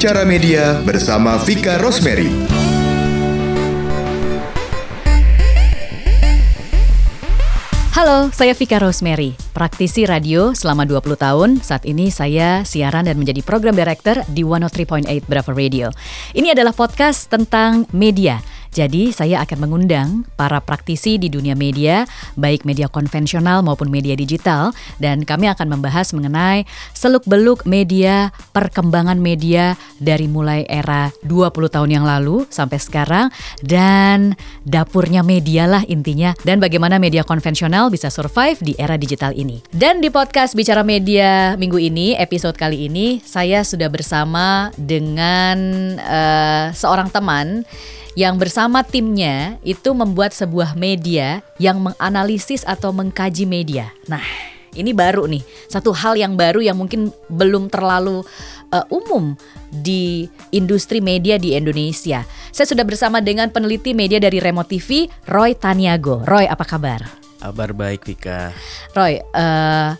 Bicara Media bersama Vika Rosemary. Halo, saya Vika Rosemary, praktisi radio selama 20 tahun. Saat ini saya siaran dan menjadi program director di 103.8 Bravo Radio. Ini adalah podcast tentang media jadi saya akan mengundang para praktisi di dunia media, baik media konvensional maupun media digital, dan kami akan membahas mengenai seluk-beluk media, perkembangan media dari mulai era 20 tahun yang lalu sampai sekarang, dan dapurnya media lah intinya, dan bagaimana media konvensional bisa survive di era digital ini. Dan di podcast Bicara Media minggu ini, episode kali ini, saya sudah bersama dengan uh, seorang teman yang bersama timnya itu membuat sebuah media yang menganalisis atau mengkaji media. Nah, ini baru nih, satu hal yang baru yang mungkin belum terlalu uh, umum di industri media di Indonesia. Saya sudah bersama dengan peneliti media dari Remo TV, Roy Taniago. Roy, apa kabar? Kabar baik, Vika. Roy, uh,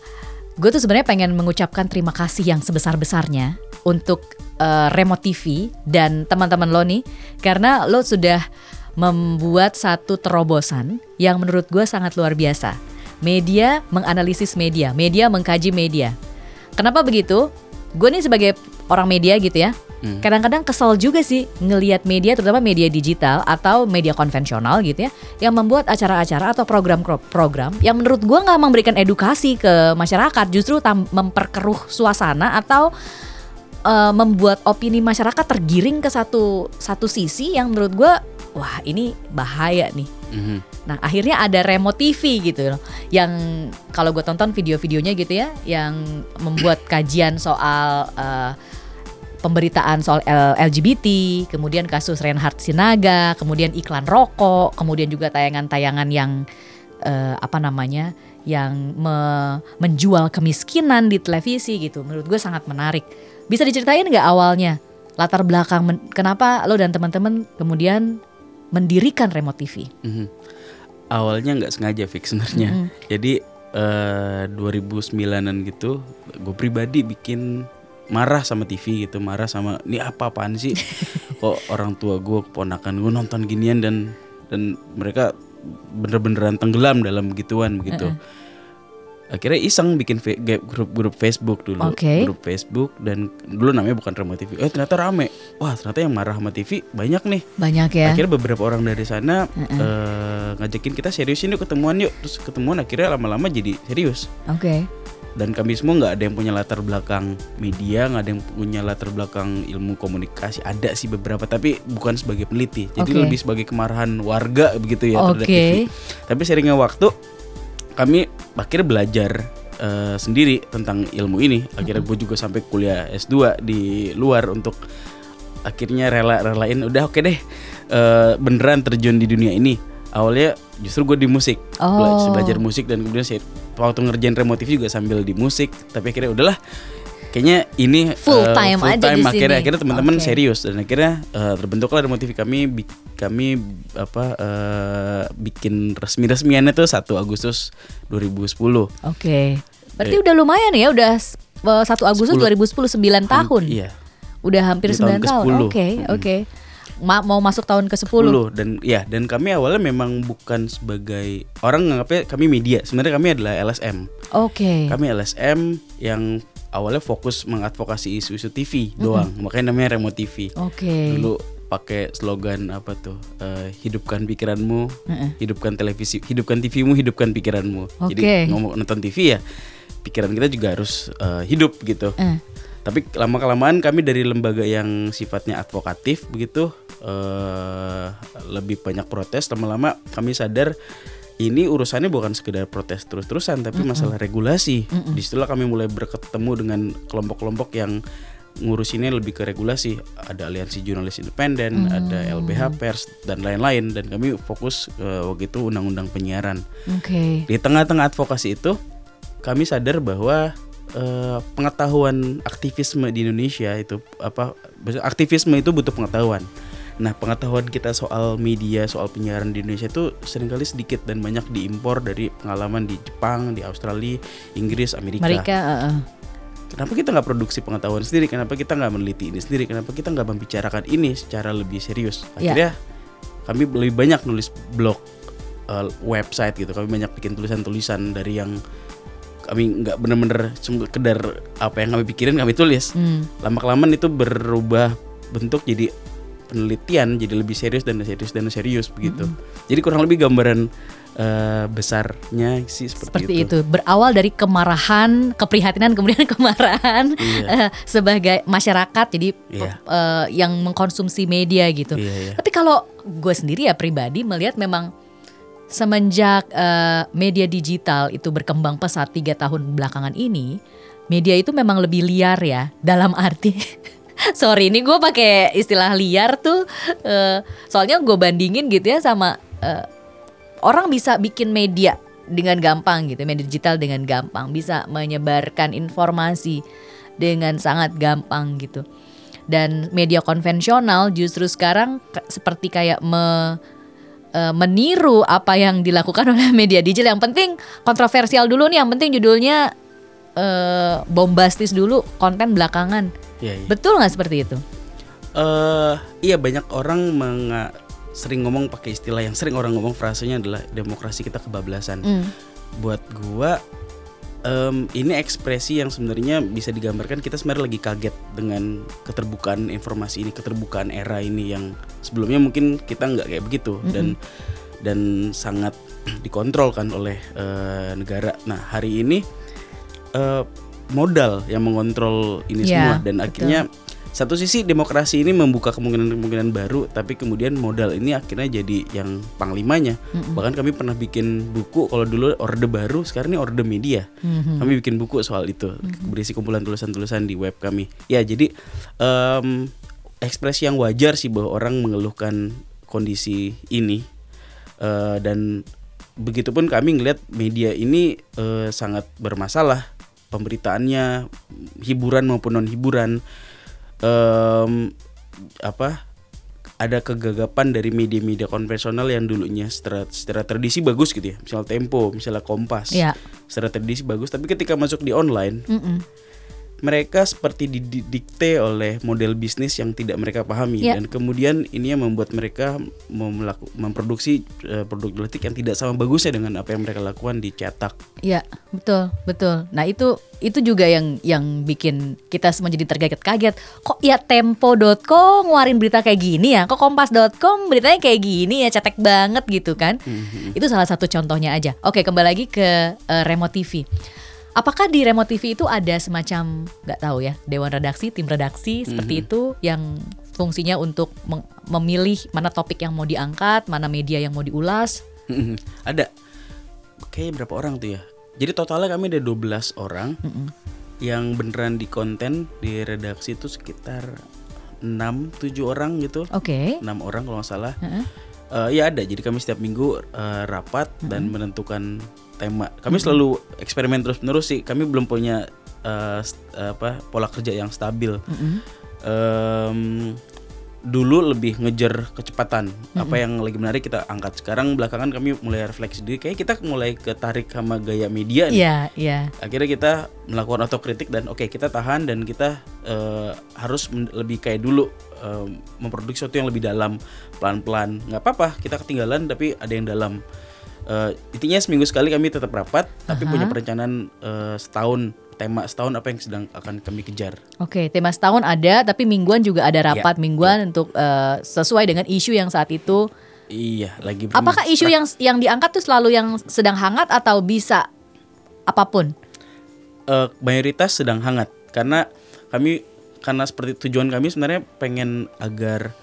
gue tuh sebenarnya pengen mengucapkan terima kasih yang sebesar-besarnya untuk uh, Remote TV dan teman-teman lo nih karena lo sudah membuat satu terobosan yang menurut gue sangat luar biasa. Media menganalisis media, media mengkaji media. Kenapa begitu? Gue nih sebagai orang media gitu ya, hmm. kadang-kadang kesel juga sih ngelihat media terutama media digital atau media konvensional gitu ya yang membuat acara-acara atau program-program yang menurut gue nggak memberikan edukasi ke masyarakat justru memperkeruh suasana atau uh, membuat opini masyarakat tergiring ke satu satu sisi yang menurut gue wah ini bahaya nih. Mm-hmm. Nah akhirnya ada Remo TV gitu loh, yang kalau gue tonton video-videonya gitu ya, yang membuat kajian soal uh, pemberitaan soal LGBT, kemudian kasus Reinhard Sinaga, kemudian iklan rokok, kemudian juga tayangan-tayangan yang uh, apa namanya, yang me menjual kemiskinan di televisi gitu. Menurut gue sangat menarik. Bisa diceritain nggak awalnya latar belakang kenapa lo dan teman-teman kemudian mendirikan remote TV? Mm -hmm. Awalnya nggak sengaja fix sebenarnya. Mm -hmm. Jadi uh, 2009an gitu, gue pribadi bikin marah sama TV gitu, marah sama ini apa apaan sih? Kok orang tua gue, keponakan gue nonton ginian dan dan mereka bener-beneran tenggelam dalam begituan begitu. Uh -uh akhirnya iseng bikin grup-grup Facebook dulu. Okay. grup Facebook dan dulu namanya bukan Remo TV eh ternyata rame. Wah ternyata yang marah sama TV banyak nih. Banyak ya. Akhirnya beberapa orang dari sana uh -uh. Uh, ngajakin kita serius ini ketemuan yuk. Terus ketemuan akhirnya lama-lama jadi serius. Oke. Okay. dan kami semua nggak ada yang punya latar belakang media nggak ada yang punya latar belakang ilmu komunikasi. Ada sih beberapa tapi bukan sebagai peneliti. Jadi okay. lebih sebagai kemarahan warga begitu ya terhadap TV tapi seringnya waktu kami akhirnya belajar uh, sendiri tentang ilmu ini. Akhirnya gue juga sampai kuliah S2 di luar untuk akhirnya rela-relain udah oke okay deh uh, beneran terjun di dunia ini. Awalnya justru gue di musik, oh. belajar musik dan kemudian saya waktu ngerjain remote TV juga sambil di musik. Tapi akhirnya udahlah kayaknya ini full uh, time full aja time di akhirnya sini. akhirnya teman-teman okay. serius dan akhirnya uh, terbentuklah motif kami kami apa uh, bikin resmi-resmiannya tuh 1 Agustus 2010. Oke. Okay. Berarti eh, udah lumayan ya udah 1 Agustus 10, 2010 9 tahun. Iya. Udah hampir sembilan 9 tahun. Oke, oke. Okay, okay. Ma mau masuk tahun ke-10. 10 dan ya dan kami awalnya memang bukan sebagai orang nganggapnya kami media. Sebenarnya kami adalah LSM. Oke. Okay. Kami LSM yang awalnya fokus mengadvokasi isu-isu TV doang, mm -hmm. makanya namanya Remote TV. Oke. Okay. Dulu pakai slogan apa tuh? Uh, hidupkan pikiranmu, mm -hmm. hidupkan televisi, hidupkan TVmu, hidupkan pikiranmu. Okay. Jadi ngomong nonton TV ya, pikiran kita juga harus uh, hidup gitu. Mm. Tapi lama kelamaan kami dari lembaga yang sifatnya advokatif begitu uh, lebih banyak protes. Lama-lama kami sadar ini urusannya bukan sekedar protes terus-terusan tapi mm -mm. masalah regulasi. Mm -mm. Di situlah kami mulai berketemu dengan kelompok-kelompok yang ngurusinnya lebih ke regulasi. Ada aliansi jurnalis independen, mm. ada LBH pers dan lain-lain dan kami fokus uh, waktu itu undang-undang penyiaran. Okay. Di tengah-tengah advokasi itu kami sadar bahwa uh, pengetahuan aktivisme di Indonesia itu apa aktivisme itu butuh pengetahuan. Nah, pengetahuan kita soal media, soal penyiaran di Indonesia itu sering kali sedikit dan banyak diimpor dari pengalaman di Jepang, di Australia, Inggris, Amerika. Amerika, uh -uh. kenapa kita nggak produksi pengetahuan sendiri kenapa kita nggak meneliti ini sendiri kenapa kita nggak membicarakan ini secara lebih serius Ya. akhirnya kami lebih banyak nulis blog uh, website gitu kami banyak bikin tulisan-tulisan dari yang kami nggak bener-bener sekedar apa yang kami pikirin kami tulis Hmm. lama kelamaan itu berubah bentuk jadi penelitian jadi lebih serius dan serius dan serius begitu jadi kurang lebih gambaran eh, besarnya sih seperti, Seperti itu. Berawal dari kemarahan, keprihatinan, kemudian kemarahan Iya. eh, sebagai masyarakat, jadi Iya. eh, yang mengkonsumsi media gitu. Iya, iya. Tapi kalau gue sendiri ya pribadi melihat memang semenjak eh, media digital itu berkembang pesat tiga tahun belakangan ini, media itu memang lebih liar ya. Dalam arti, sorry ini gue pakai istilah liar tuh, eh, soalnya gue bandingin gitu ya sama eh, orang bisa bikin media dengan gampang gitu, media digital dengan gampang, bisa menyebarkan informasi dengan sangat gampang gitu. Dan media konvensional justru sekarang seperti kayak me, eh, meniru apa yang dilakukan oleh media digital. Yang penting kontroversial dulu nih, yang penting judulnya eh, bombastis dulu, konten belakangan. Iya, iya. Betul nggak seperti itu? Eh, iya banyak orang menga- sering ngomong pakai istilah yang sering orang ngomong frasenya adalah demokrasi kita kebablasan. Hmm. Buat gua em, ini ekspresi yang sebenarnya bisa digambarkan kita sebenarnya lagi kaget dengan keterbukaan informasi ini, keterbukaan era ini yang sebelumnya mungkin kita nggak kayak begitu dan dan sangat dikontrol kan oleh eh, negara. Nah hari ini eh, modal yang mengontrol ini Ya, semua. Dan betul. akhirnya satu sisi demokrasi ini membuka kemungkinan-kemungkinan baru tapi kemudian modal ini akhirnya jadi yang panglimanya. Bahkan kami pernah bikin buku kalau dulu orde baru sekarang ini orde media. Kami bikin buku soal itu berisi kumpulan tulisan-tulisan di web kami. Ya jadi em, ekspresi yang wajar sih bahwa orang mengeluhkan kondisi ini. Eh, dan begitupun kami ngelihat media ini eh, sangat bermasalah pemberitaannya hiburan maupun non hiburan Em, apa ada kegagapan dari media-media konvensional yang dulunya secara, secara tradisi bagus gitu ya misalnya Tempo misalnya Kompas Iya. secara tradisi bagus tapi ketika masuk di online Mm-mm. Mereka seperti didikte oleh model bisnis yang tidak mereka pahami Ya. dan kemudian ini yang membuat mereka memelaku- memproduksi eh, produk jurnalistik yang tidak sama bagusnya dengan apa yang mereka lakukan di cetak. Iya, betul, betul. Nah, itu itu juga yang yang bikin kita semua jadi terkaget-kaget. Kok ya tempo.com ngeluarin berita kayak gini ya? Kok kompas.com beritanya kayak gini ya? Cetek banget gitu kan? Itu salah satu contohnya aja. Oke, kembali lagi ke eh, Remote TV. Apakah di Remote TV itu ada semacam nggak tahu ya dewan redaksi, tim redaksi seperti itu yang fungsinya untuk memilih mana topik yang mau diangkat, mana media yang mau diulas? ada kayaknya berapa orang tuh ya? Jadi totalnya kami ada 12 orang yang beneran di konten di redaksi itu sekitar 6 7 orang gitu. Oke. enam orang kalau nggak salah. Heeh. Eh, ya ada. Jadi kami setiap minggu eh, rapat dan menentukan tema. Kami selalu eksperimen terus menerus sih. Kami belum punya st- apa pola kerja yang stabil. Em, dulu lebih ngejar kecepatan. Apa yang lagi menarik kita angkat. Sekarang belakangan kami mulai refleksi diri. Kayak kita mulai ketarik sama gaya media nih Iya, iya. akhirnya kita melakukan otokritik dan oke kita tahan dan kita eh, harus lebih kayak dulu eh, memproduksi sesuatu yang lebih dalam pelan-pelan nggak apa-apa kita ketinggalan tapi ada yang dalam Eh, intinya seminggu sekali kami tetap rapat tapi punya perencanaan eh, setahun tema setahun apa yang sedang akan kami kejar Oke, tema setahun ada, tapi mingguan juga ada rapat Iya, mingguan untuk eh, sesuai dengan isu yang saat itu. iya lagi Apakah isu yang yang diangkat tuh selalu yang sedang hangat atau bisa apa pun? eh, mayoritas sedang hangat karena kami karena seperti tujuan kami sebenarnya pengen agar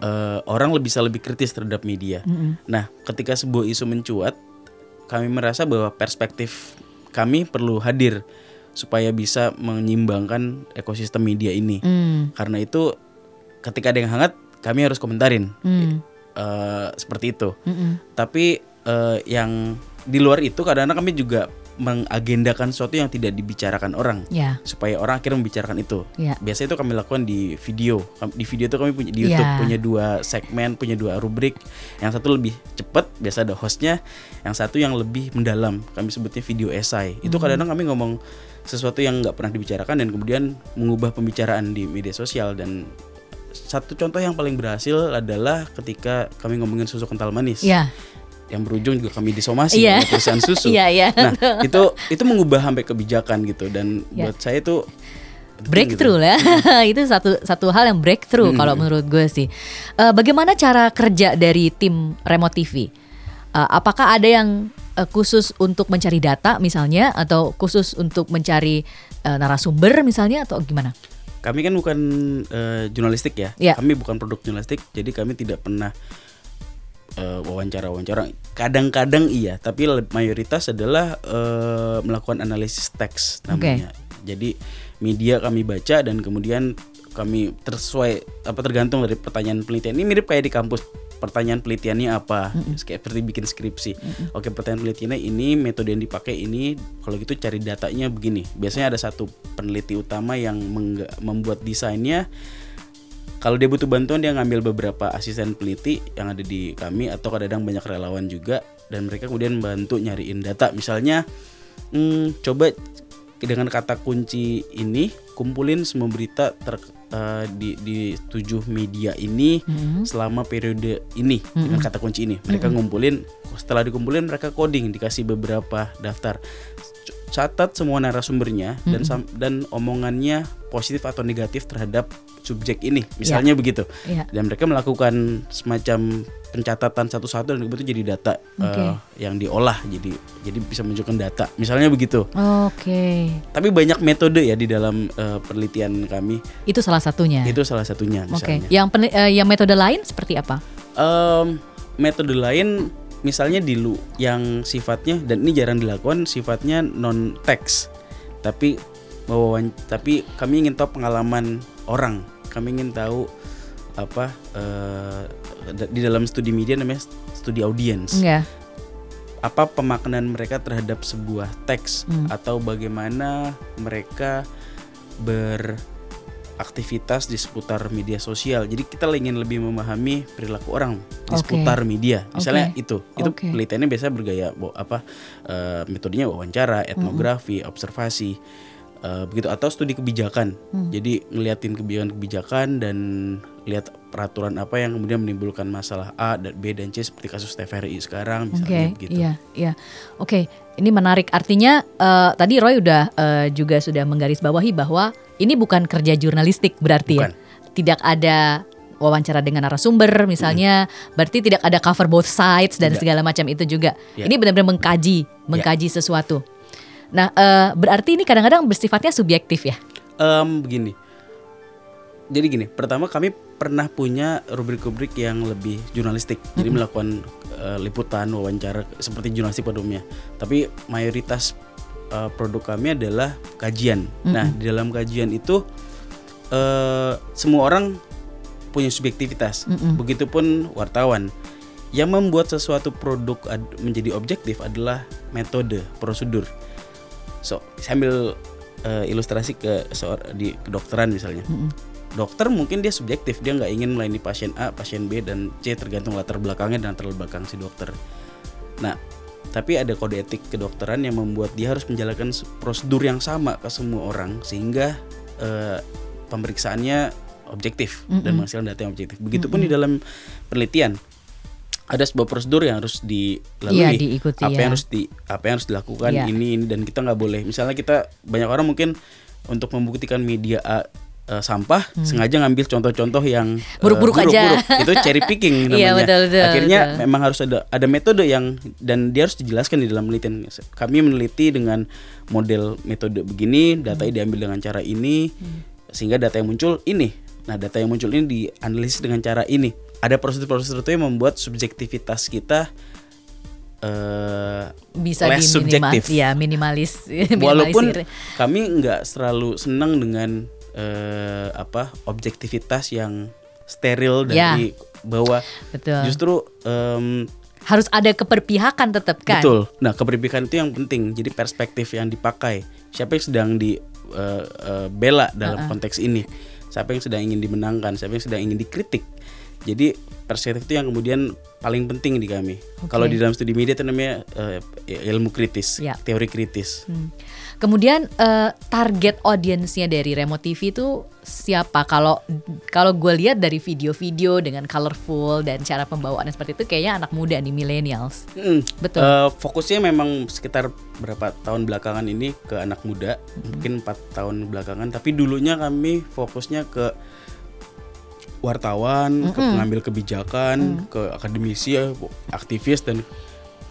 eh, orang lebih bisa lebih kritis terhadap media. Nah, ketika sebuah isu mencuat, kami merasa bahwa perspektif kami perlu hadir supaya bisa menyimbangkan ekosistem media ini. Hmm. Karena itu ketika ada yang hangat, kami harus komentarin. Hmm. Eh, seperti itu. Mm-mm. Tapi eh, yang di luar itu kadang-kadang kami juga mengagendakan sesuatu yang tidak dibicarakan orang Ya. supaya orang akhirnya membicarakan itu. Ya. Biasanya itu kami lakukan di video. Di video itu kami punya di Ya. YouTube punya dua segmen, punya dua rubrik. Yang satu lebih cepat, biasa ada hostnya. Yang satu yang lebih mendalam. Kami sebutnya video esai. Itu Hmm. kadang-kadang kami ngomong sesuatu yang nggak pernah dibicarakan dan kemudian mengubah pembicaraan di media sosial dan satu contoh yang paling berhasil adalah ketika kami ngomongin susu kental manis Ya. yang berujung juga kami disomasi Iya. oleh perusahaan susu. Iya, iya. Nah, itu itu mengubah sampai kebijakan gitu dan Iya. buat saya itu breakthrough gitu. lah itu satu satu hal yang breakthrough kalau menurut gue sih Eh, bagaimana cara kerja dari tim remote TV Eh, apakah ada yang eh, khusus untuk mencari data misalnya atau khusus untuk mencari eh, narasumber misalnya atau gimana Kami kan bukan eh, jurnalistik ya. Iya. Kami bukan produk jurnalistik, jadi kami tidak pernah wawancara-wawancara. Kadang-kadang iya, tapi mayoritas adalah eh, melakukan analisis teks namanya. Jadi media kami baca dan kemudian kami tersesuai apa tergantung dari pertanyaan penelitian. Ini mirip kayak di kampus. Pertanyaan penelitiannya apa? Kayak seperti bikin skripsi. Oke, pertanyaan penelitiannya ini, metode yang dipakai ini. Kalau gitu cari datanya begini. Biasanya ada satu peneliti utama yang membuat desainnya kalau dia butuh bantuan dia ngambil beberapa asisten peneliti yang ada di kami atau kadang-kadang banyak relawan juga dan mereka kemudian bantu nyariin data misalnya hmm, coba dengan kata kunci ini kumpulin semua berita ter, eh, di di tujuh media ini selama periode ini dengan kata kunci ini. Mereka ngumpulin setelah dikumpulin mereka coding dikasih beberapa daftar catat semua narasumbernya dan sam- dan omongannya positif atau negatif terhadap subjek ini. Misalnya begitu. Iya. dan mereka melakukan semacam pencatatan satu-satu dan itu jadi data eh, yang diolah jadi jadi bisa menunjukkan data. Misalnya begitu. Oke. Tapi banyak metode ya di dalam eh, penelitian kami. Itu salah satunya? Itu salah satunya oke. misalnya. Yang pen- eh, yang metode lain seperti apa? Em, metode lain misalnya di lu yang sifatnya dan ini jarang dilakukan sifatnya non teks tapi wawan tapi kami ingin tahu pengalaman orang. Kami ingin tahu apa da- di dalam studi media namanya studi audience enggak apa pemaknaan mereka terhadap sebuah teks? Hmm. atau bagaimana mereka beraktivitas di seputar media sosial. Jadi kita ingin lebih memahami perilaku orang di Oke. seputar media. Misalnya Oke. itu, itu Oke. penelitiannya biasa bergaya apa eh, metodenya wawancara, Hmm. etnografi, observasi. eh, begitu atau studi kebijakan. Hmm. Jadi ngeliatin kebijakan-kebijakan dan lihat peraturan apa yang kemudian menimbulkan masalah A dan B dan C seperti kasus TVRI sekarang misalnya begitu. iya, iya. Oke, ini menarik. Artinya eh, tadi Roy udah eh, juga sudah menggarisbawahi bahwa ini bukan kerja jurnalistik berarti Bukan. ya. Tidak ada wawancara dengan narasumber misalnya, berarti tidak ada cover both sides dan Tidak. segala macam itu juga. Ya. Ini benar-benar mengkaji, mengkaji sesuatu. Nah, eh, berarti ini kadang-kadang bersifatnya subjektif ya. Em, begini. Jadi gini, pertama kami pernah punya rubrik-rubrik yang lebih jurnalistik. Jadi melakukan eh, liputan, wawancara seperti jurnalistik pada umumnya. Tapi mayoritas eh, produk kami adalah kajian. Nah, di dalam kajian itu eh, semua orang punya subjektivitas. Begitupun wartawan. Yang membuat sesuatu produk ad- menjadi objektif adalah metode, prosedur. So, sambil eh, ilustrasi ke di kedokteran misalnya. Dokter mungkin dia subjektif, dia nggak ingin melayani pasien A, pasien B dan C tergantung latar belakangnya dan latar belakang si dokter. Nah, tapi ada kode etik kedokteran yang membuat dia harus menjalankan se- prosedur yang sama ke semua orang sehingga eh, pemeriksaannya objektif dan menghasilkan data yang objektif. Begitupun di dalam penelitian ada sebuah prosedur yang harus dilalui Iya, diikuti, apa ya. yang harus di apa yang harus dilakukan Iya. ini ini dan kita nggak boleh misalnya kita banyak orang mungkin untuk membuktikan media A eh, sampah sengaja ngambil contoh-contoh yang eh, Hmm. Buruk-buruk aja. itu cherry picking namanya Iya, betul, betul, akhirnya betul. memang harus ada ada metode yang dan dia harus dijelaskan di dalam penelitian kami meneliti dengan model metode begini datanya diambil dengan cara ini sehingga data yang muncul ini nah data yang muncul ini dianalisis dengan cara ini ada prosedur-prosedur itu yang membuat subjektivitas kita eh Bisa less subjektif ya minimalis. walaupun kami nggak selalu senang dengan eh, apa objektivitas yang steril Ya. dari bahwa Betul. justru em, harus ada keberpihakan tetap kan. Betul. Nah, keberpihakan itu yang penting. Jadi perspektif yang dipakai. Siapa yang sedang di uh, uh, bela dalam uh -uh. konteks ini? Siapa yang sedang ingin dimenangkan? Siapa yang sedang ingin dikritik? Jadi perspektif itu yang kemudian paling penting di kami. Okay. Kalau di dalam studi media itu namanya uh, ilmu kritis, ya. teori kritis. Hmm. Kemudian uh, target audiensnya dari Remo TV itu siapa? Kalau kalau gue lihat dari video-video dengan colorful dan cara pembawaannya seperti itu, kayaknya anak muda nih millennials. Hmm, Betul. Uh, fokusnya memang sekitar berapa tahun belakangan ini ke anak muda, hmm. mungkin empat tahun belakangan. Tapi dulunya kami fokusnya ke wartawan, mm -hmm. ke pengambil kebijakan, mm. ke akademisi, aktivis dan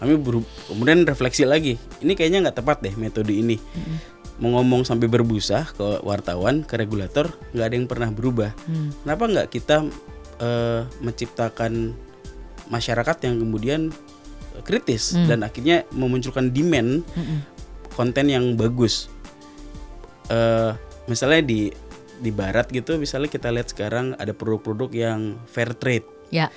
kami kemudian refleksi lagi. Ini kayaknya nggak tepat deh metode ini. Mm. Mengomong sampai berbusa ke wartawan, ke regulator, nggak ada yang pernah berubah. Mm. Kenapa nggak kita uh, menciptakan masyarakat yang kemudian kritis mm. dan akhirnya memunculkan demand -mm. konten yang bagus. Uh, misalnya di di barat gitu misalnya kita lihat sekarang ada produk-produk yang fair trade. Ya.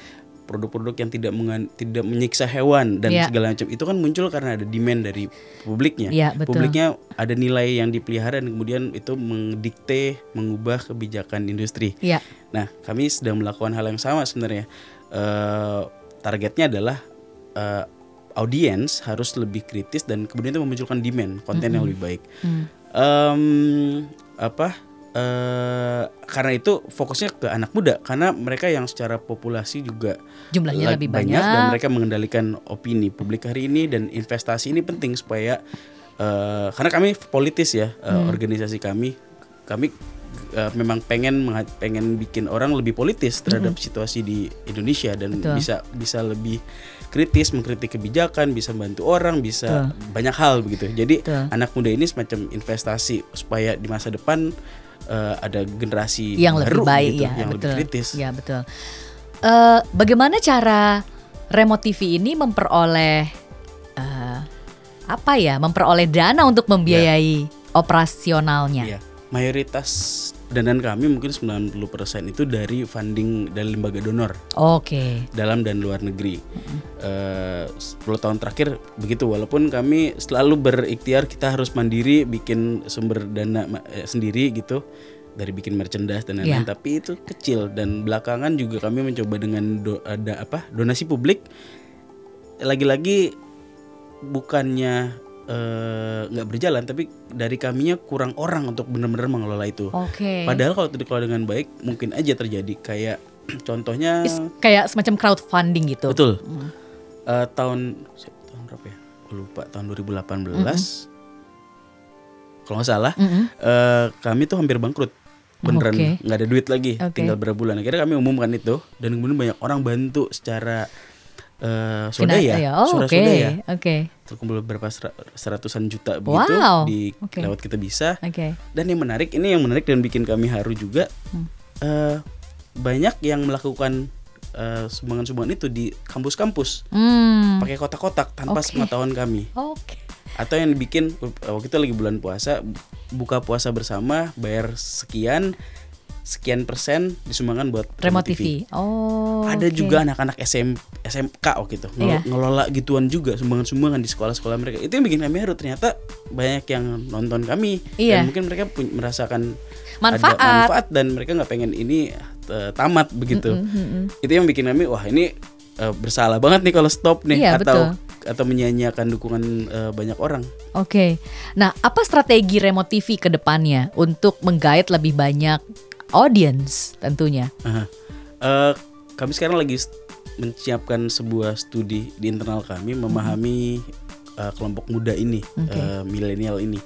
Produk-produk yang tidak mengan, tidak menyiksa hewan dan ya. segala macam itu kan muncul karena ada demand dari publiknya. Ya, betul. Publiknya ada nilai yang dipelihara dan kemudian itu mendikte mengubah kebijakan industri. Ya. Nah, kami sedang melakukan hal yang sama sebenarnya. Uh, targetnya adalah uh, audiens harus lebih kritis dan kemudian itu memunculkan demand konten mm -hmm. yang lebih baik. Mm. Um, apa Uh, karena itu fokusnya ke anak muda karena mereka yang secara populasi juga jumlahnya lebih banyak. banyak dan mereka mengendalikan opini publik hari ini dan investasi ini penting supaya uh, karena kami politis ya uh, hmm. organisasi kami kami uh, memang pengen pengen bikin orang lebih politis terhadap -hmm. situasi di Indonesia dan Betul. bisa bisa lebih kritis mengkritik kebijakan bisa bantu orang bisa Betul. banyak hal begitu jadi Betul. anak muda ini semacam investasi supaya di masa depan uh, ada generasi yang baru lebih baik gitu, ya, yang betul. lebih kritis. Ya betul. Uh, bagaimana cara remote TV ini memperoleh uh, apa ya, memperoleh dana untuk membiayai ya. operasionalnya? Ya. Mayoritas danaan kami mungkin 90% itu dari funding dari lembaga donor. Oke. Okay. Dalam dan luar negeri. Mm-hmm. Uh, 10 tahun terakhir begitu walaupun kami selalu berikhtiar kita harus mandiri bikin sumber dana eh, sendiri gitu dari bikin merchandise dan lain-lain yeah. tapi itu kecil dan belakangan juga kami mencoba dengan do, ada apa donasi publik lagi-lagi bukannya Eh, nggak uh, berjalan tapi dari kaminya kurang orang untuk benar-benar mengelola itu. Oke. Okay. Padahal kalau dikelola dengan baik mungkin aja terjadi kayak contohnya Is, kayak semacam crowdfunding gitu. Betul. Mm. Uh, tahun tahun berapa ya? Gue lupa tahun 2018. Mm -hmm. Kalau nggak salah, mm -hmm. uh, kami tuh hampir bangkrut beneran nggak okay. ada duit lagi okay. tinggal berapa bulan akhirnya kami umumkan itu dan kemudian banyak orang bantu secara uh, swadaya, ya. oh, surah okay. swadaya. Oke. Okay. Terkumpul berapa seratusan juta begitu wow. di okay. lewat kita bisa. Okay. Dan yang menarik ini yang menarik dan bikin kami haru juga hmm. uh, banyak yang melakukan uh, sumbangan-sumbangan itu di kampus-kampus hmm. pakai kotak-kotak tanpa okay. sepengetahuan kami. Okay. Atau yang dibikin waktu itu lagi bulan puasa buka puasa bersama bayar sekian sekian persen disumbangkan buat remote TV. TV. Oh. Ada okay. juga anak-anak SM SMK waktu itu ngel yeah. ngelola gituan juga sumbangan-sumbangan di sekolah-sekolah mereka. Itu yang bikin kami haru ternyata banyak yang nonton kami yeah. dan mungkin mereka merasakan manfaat. ada manfaat dan mereka nggak pengen ini uh, tamat begitu. Mm -hmm. Itu yang bikin kami wah ini uh, bersalah banget nih kalau stop nih yeah, atau betul atau menyia-nyiakan dukungan uh, banyak orang. Oke, okay. nah apa strategi remote TV ke depannya untuk menggait lebih banyak audience tentunya. Uh, uh, kami sekarang lagi menyiapkan sebuah studi di internal kami memahami mm-hmm. uh, kelompok muda ini, okay. uh, milenial ini,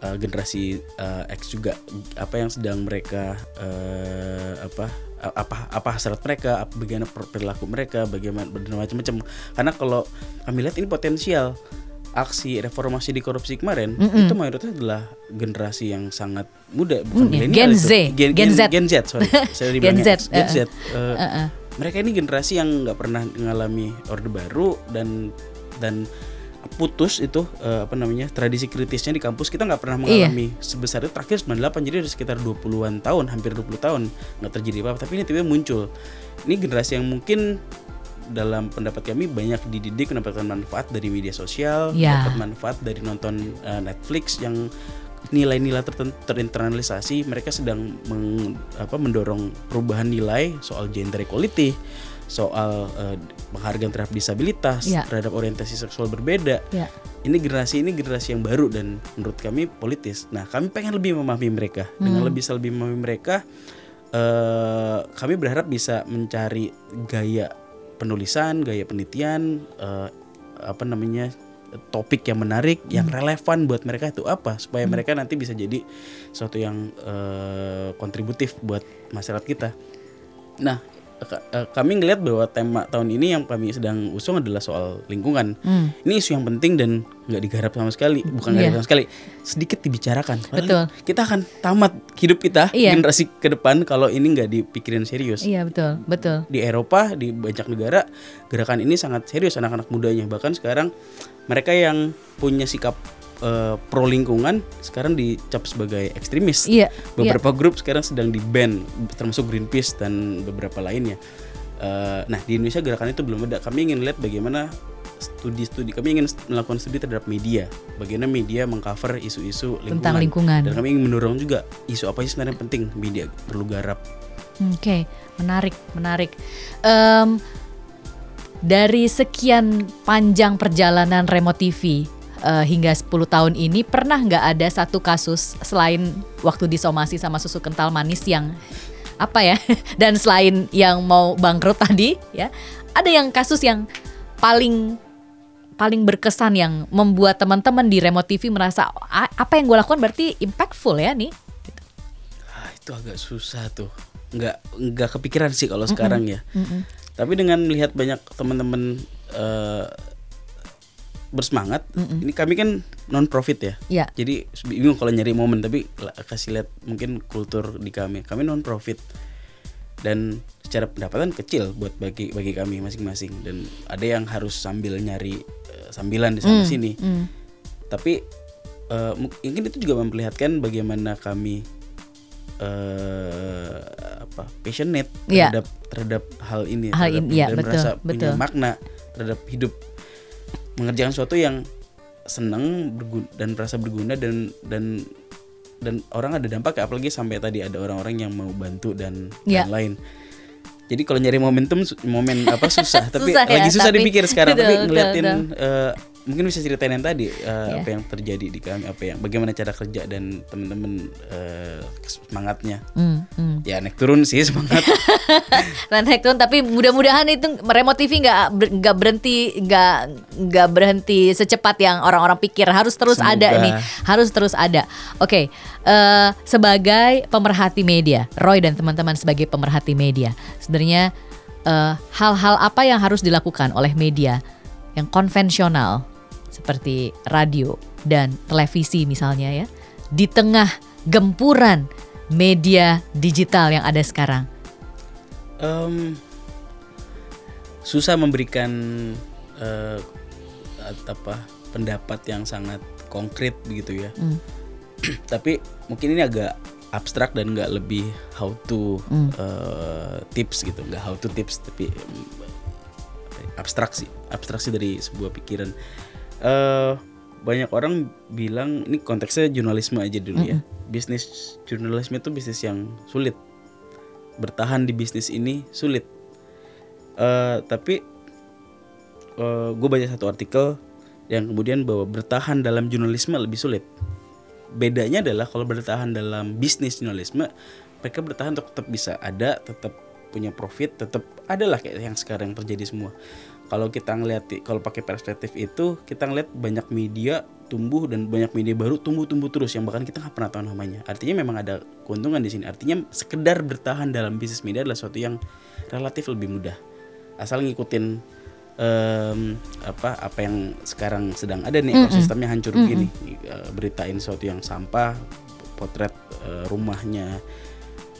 uh, generasi uh, X juga apa yang sedang mereka uh, apa apa apa hasrat mereka, bagaimana perilaku mereka, bagaimana macam-macam. Karena kalau kami lihat ini potensial aksi reformasi di korupsi kemarin mm -mm. itu mayoritasnya adalah generasi yang sangat muda bukan mm, Gen Z. Gen, Gen, Z Gen Z sorry saya Gen Z Gen Z uh, uh, uh. mereka ini generasi yang nggak pernah mengalami orde baru dan dan putus itu uh, apa namanya tradisi kritisnya di kampus kita nggak pernah iya. mengalami iya. sebesar itu terakhir 98 jadi udah sekitar 20-an tahun hampir 20 tahun nggak terjadi apa-apa tapi ini tiba-tiba muncul ini generasi yang mungkin dalam pendapat kami banyak dididik mendapatkan manfaat dari media sosial, Ya. dapat manfaat dari nonton uh, Netflix yang nilai-nilai terinternalisasi mereka sedang meng- apa, mendorong perubahan nilai soal gender equality soal uh, penghargaan terhadap disabilitas Ya. terhadap orientasi seksual berbeda Ya. ini generasi ini generasi yang baru dan menurut kami politis. Nah, kami pengen lebih memahami mereka. Dengan Hmm. lebih bisa lebih memahami mereka, eh, kami berharap bisa mencari gaya penulisan, gaya penelitian, eh, apa namanya topik yang menarik, yang Hmm. relevan buat mereka itu apa, supaya mereka nanti bisa jadi sesuatu yang eh, kontributif buat masyarakat kita. Nah, kami ngelihat bahwa tema tahun ini yang kami sedang usung adalah soal lingkungan. Hmm. Ini isu yang penting dan nggak digarap sama sekali, bukan Iya. digarap sama sekali, sedikit dibicarakan. Padahal Betul. Kita akan tamat hidup kita Iya. generasi ke depan kalau ini nggak dipikirin serius. Iya betul, betul. Di Eropa, di banyak negara, gerakan ini sangat serius anak-anak mudanya. Bahkan sekarang mereka yang punya sikap eh, pro lingkungan sekarang dicap sebagai ekstremis. Iya. Beberapa grup sekarang sedang di ban, termasuk Greenpeace dan beberapa lainnya. Eh, nah di Indonesia gerakan itu belum ada. Kami ingin lihat bagaimana studi-studi. Kami ingin melakukan studi terhadap media. Bagaimana media mengcover isu-isu lingkungan. Tentang lingkungan. Dan kami ingin mendorong juga isu apa sih sebenarnya yang penting media perlu garap. Oke, menarik, menarik. Em, dari sekian panjang perjalanan Remote TV eh, hingga 10 tahun ini, pernah nggak ada satu kasus selain waktu disomasi sama susu kental manis yang apa ya? Dan selain yang mau bangkrut tadi, ya, ada yang kasus yang paling paling berkesan yang membuat teman-teman di Remote TV merasa "A- apa yang gue lakukan berarti impactful ya nih. Ah, itu agak susah tuh. Nggak nggak kepikiran sih kalau sekarang ya. Tapi dengan melihat banyak teman-teman eh, bersemangat, ini kami kan non profit ya. Ya. Jadi bingung kalau nyari momen tapi kasih lihat mungkin kultur di kami. Kami non profit dan secara pendapatan kecil buat bagi bagi kami masing-masing dan ada yang harus sambil nyari eh, sambilan di sana sini. Hmm. Tapi eh, mungkin itu juga memperlihatkan bagaimana kami eh apa passionate Iya. terhadap terhadap hal ini, Hal terhadap ini, iya, dan betul, merasa betul. punya makna terhadap hidup mengerjakan sesuatu yang senang berguna, dan merasa berguna dan dan dan orang ada dampak apalagi sampai tadi ada orang-orang yang mau bantu dan Iya. lain-lain. Jadi kalau nyari momentum momen apa susah, tapi Susah ya, lagi susah tapi- dipikir sekarang. betul, tapi betul, ngeliatin betul. eh, mungkin bisa ceritain yang tadi eh, Iya. apa yang terjadi di kami, apa yang bagaimana cara kerja dan teman-teman eh, semangatnya. Hmm, hmm. Ya naik turun sih semangat. Lan Hekton tapi mudah-mudahan itu remote TV nggak nggak berhenti nggak nggak berhenti secepat yang orang-orang pikir harus terus Semoga. ada nih harus terus ada oke eh, sebagai pemerhati media Roy dan teman-teman sebagai pemerhati media sebenarnya eh, hal-hal apa yang harus dilakukan oleh media yang konvensional seperti radio dan televisi misalnya ya di tengah gempuran media digital yang ada sekarang Em, susah memberikan at- apa pendapat yang sangat konkret begitu ya. Hmm. Tapi mungkin ini agak abstrak dan nggak lebih how to Hmm. eh, tips gitu, nggak how to tips tapi abstraksi, abstraksi dari sebuah pikiran. Eh banyak orang bilang ini konteksnya jurnalisme aja dulu ya. Bisnis jurnalisme itu bisnis yang sulit bertahan di bisnis ini sulit. Eh, tapi gue baca satu artikel yang kemudian bahwa bertahan dalam jurnalisme lebih sulit. Bedanya adalah kalau bertahan dalam bisnis jurnalisme, mereka bertahan untuk tetap bisa ada, tetap punya profit, tetap adalah kayak yang sekarang terjadi semua. Kalau kita ngeliat, kalau pakai perspektif itu, kita ngeliat banyak media tumbuh dan banyak media baru tumbuh-tumbuh terus yang bahkan kita nggak pernah tahu namanya. Artinya memang ada keuntungan di sini. Artinya sekedar bertahan dalam bisnis media adalah sesuatu yang relatif lebih mudah. Asal ngikutin em, apa apa yang sekarang sedang ada nih ekosistemnya hancur begini. Eh, beritain sesuatu yang sampah, potret eh, rumahnya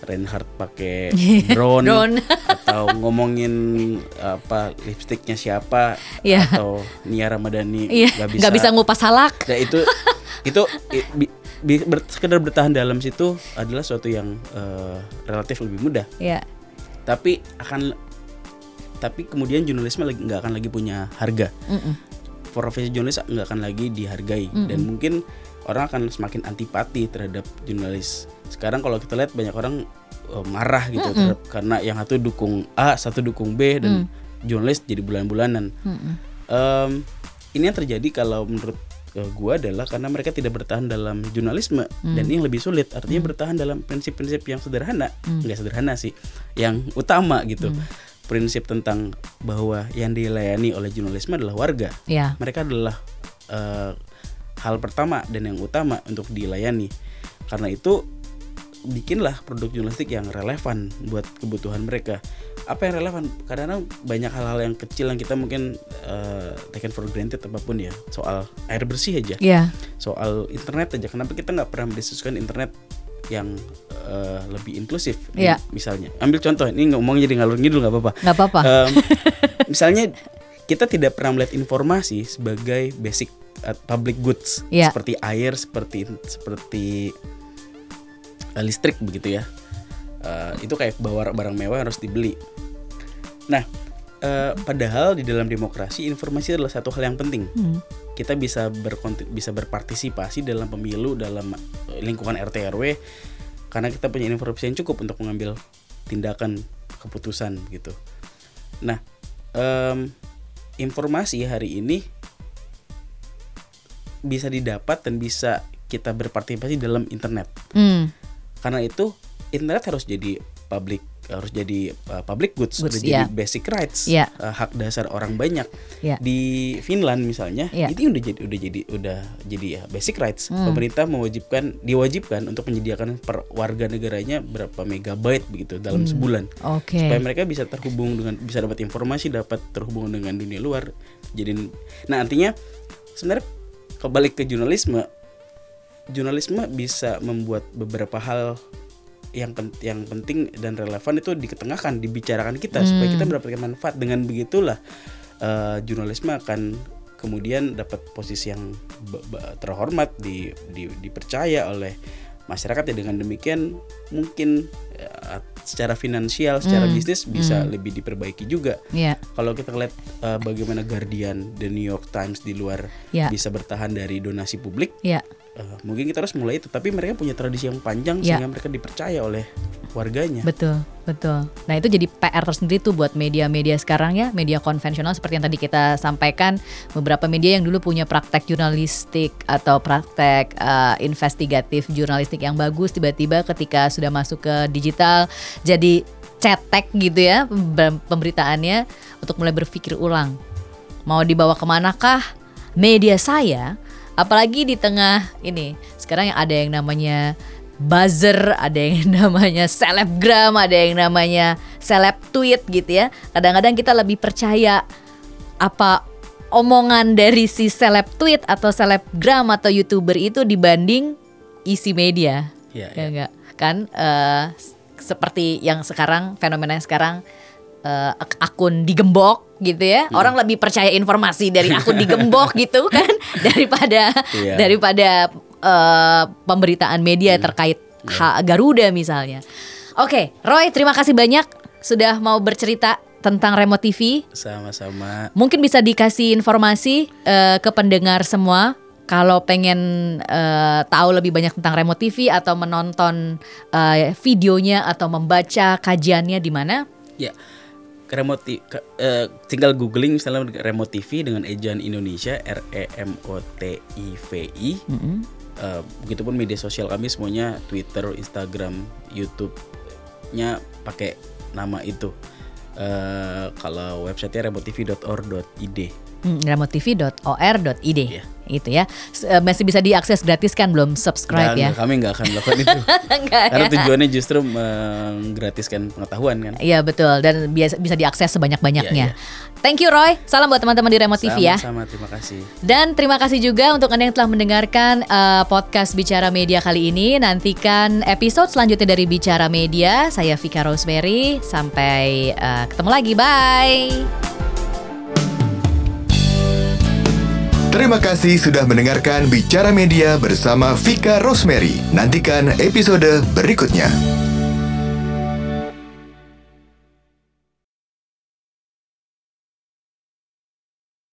Reinhardt pakai drone, Drone. atau ngomongin apa lipstiknya siapa Iya. atau Nia Ramadhani Iya, nggak bisa, nggak bisa ngupas salak. Nah, itu itu i- bi- bi- ber- sekedar bertahan dalam situ adalah suatu yang eh, relatif lebih mudah Ya, tapi akan tapi kemudian jurnalisme nggak akan lagi punya harga. Profesi jurnalis nggak akan lagi dihargai dan mungkin orang akan semakin antipati terhadap jurnalis. Sekarang kalau kita lihat banyak orang uh, marah gitu terhadap karena yang satu dukung A, satu dukung B dan jurnalis jadi bulan-bulanan. Em, ini yang terjadi kalau menurut uh, gua adalah karena mereka tidak bertahan dalam jurnalisme dan ini yang lebih sulit. Artinya bertahan dalam prinsip-prinsip yang sederhana, nggak sederhana sih, yang utama gitu. Prinsip tentang bahwa yang dilayani oleh jurnalisme adalah warga. Ya. Mereka adalah eh, hal pertama dan yang utama untuk dilayani. Karena itu bikinlah produk jurnalistik yang relevan buat kebutuhan mereka. Apa yang relevan? Kadang-kadang banyak hal-hal yang kecil yang kita mungkin eh, taken for granted apa pun ya. Soal air bersih aja, Ya. soal internet aja. Kenapa kita nggak pernah mendiskusikan internet yang eh, lebih inklusif? Iya. Misalnya, ambil contoh. Ini ngomong jadi ngalur ngidul nggak apa-apa. Nggak apa-apa. Em, misalnya kita tidak pernah melihat informasi sebagai basic uh, public goods Iya. seperti air, seperti seperti uh, listrik begitu ya. Uh, itu kayak bawa barang mewah harus dibeli. Nah, uh, padahal di dalam demokrasi informasi adalah satu hal yang penting. Kita bisa berkonti- bisa berpartisipasi dalam pemilu dalam lingkungan RT RW karena kita punya informasi yang cukup untuk mengambil tindakan keputusan gitu. Nah, em, informasi hari ini bisa didapat dan bisa kita berpartisipasi dalam internet. Hmm. Karena itu internet harus jadi public harus jadi uh, public goods, Goods, harus jadi iya. basic rights, Iya. uh, hak dasar orang banyak. Iya. Di Finland misalnya, Iya. itu udah jadi udah jadi udah jadi ya basic rights. Pemerintah mewajibkan diwajibkan untuk menyediakan per warga negaranya berapa megabyte begitu dalam sebulan Oke. supaya mereka bisa terhubung dengan bisa dapat informasi dapat terhubung dengan dunia luar jadi nah artinya sebenarnya kebalik ke jurnalisme jurnalisme bisa membuat beberapa hal yang pen- yang penting dan relevan itu diketengahkan dibicarakan kita supaya kita mendapatkan manfaat dengan begitulah eh, jurnalisme akan kemudian dapat posisi yang terhormat di, di- dipercaya oleh masyarakat ya dengan demikian mungkin eh, secara finansial secara bisnis bisa lebih diperbaiki juga Ya. kalau kita lihat eh, bagaimana Guardian, The New York Times di luar Ya. bisa bertahan dari donasi publik, Ya. Eh, mungkin kita harus mulai itu. Tapi mereka punya tradisi yang panjang Ya. sehingga mereka dipercaya oleh warganya. Betul, betul. Nah itu jadi PR tersendiri tuh buat media-media sekarang ya, media konvensional seperti yang tadi kita sampaikan, beberapa media yang dulu punya praktek jurnalistik atau praktek eh, investigatif jurnalistik yang bagus, tiba-tiba ketika sudah masuk ke digital jadi cetek gitu ya pem- pemberitaannya untuk mulai berpikir ulang. Mau dibawa ke manakah media saya? Apalagi di tengah ini sekarang yang ada yang namanya buzzer, ada yang namanya selebgram, ada yang namanya seleb tweet gitu ya. Kadang-kadang kita lebih percaya apa omongan dari si seleb tweet atau selebgram atau youtuber itu dibanding isi media. Iya, ya enggak? Kan s- seperti yang sekarang fenomena yang sekarang ak- akun digembok gitu ya. Hmm. Orang lebih percaya informasi dari akun digembok gitu kan daripada Iya. daripada eh, pemberitaan media Hmm. terkait ha- Garuda misalnya. Oke, Roy, terima kasih banyak sudah mau bercerita tentang Remote TV. Sama-sama. Mungkin bisa dikasih informasi eh, ke pendengar semua kalau pengen eh, tahu lebih banyak tentang Remote TV atau menonton eh, videonya atau membaca kajiannya di mana? Ya. Remote ke- eh, tinggal googling misalnya Remote TV dengan ejaan Indonesia R E M O T I V I. Eh, begitupun media sosial kami semuanya Twitter, Instagram, YouTube-nya pakai nama itu. Eh, kalau websitenya remotv.or.id. Hmm, remotv.or.id Iya. itu ya. Eh, masih bisa diakses gratis kan belum subscribe Nggak, ya? kami nggak akan melakukan itu. Karena ya? tujuannya justru menggratiskan pengetahuan kan. Iya betul dan biasa bisa diakses sebanyak-banyaknya. Iya, Thank you Roy. Salam buat teman-teman di Remote TV ya. Sama-sama, terima kasih. Dan terima kasih juga untuk Anda yang telah mendengarkan eh, podcast Bicara Media kali ini. Nantikan episode selanjutnya dari Bicara Media. Saya Vika Rosemary. Sampai eh, ketemu lagi. Bye. Terima kasih sudah mendengarkan Bicara Media bersama Vika Rosemary. Nantikan episode berikutnya.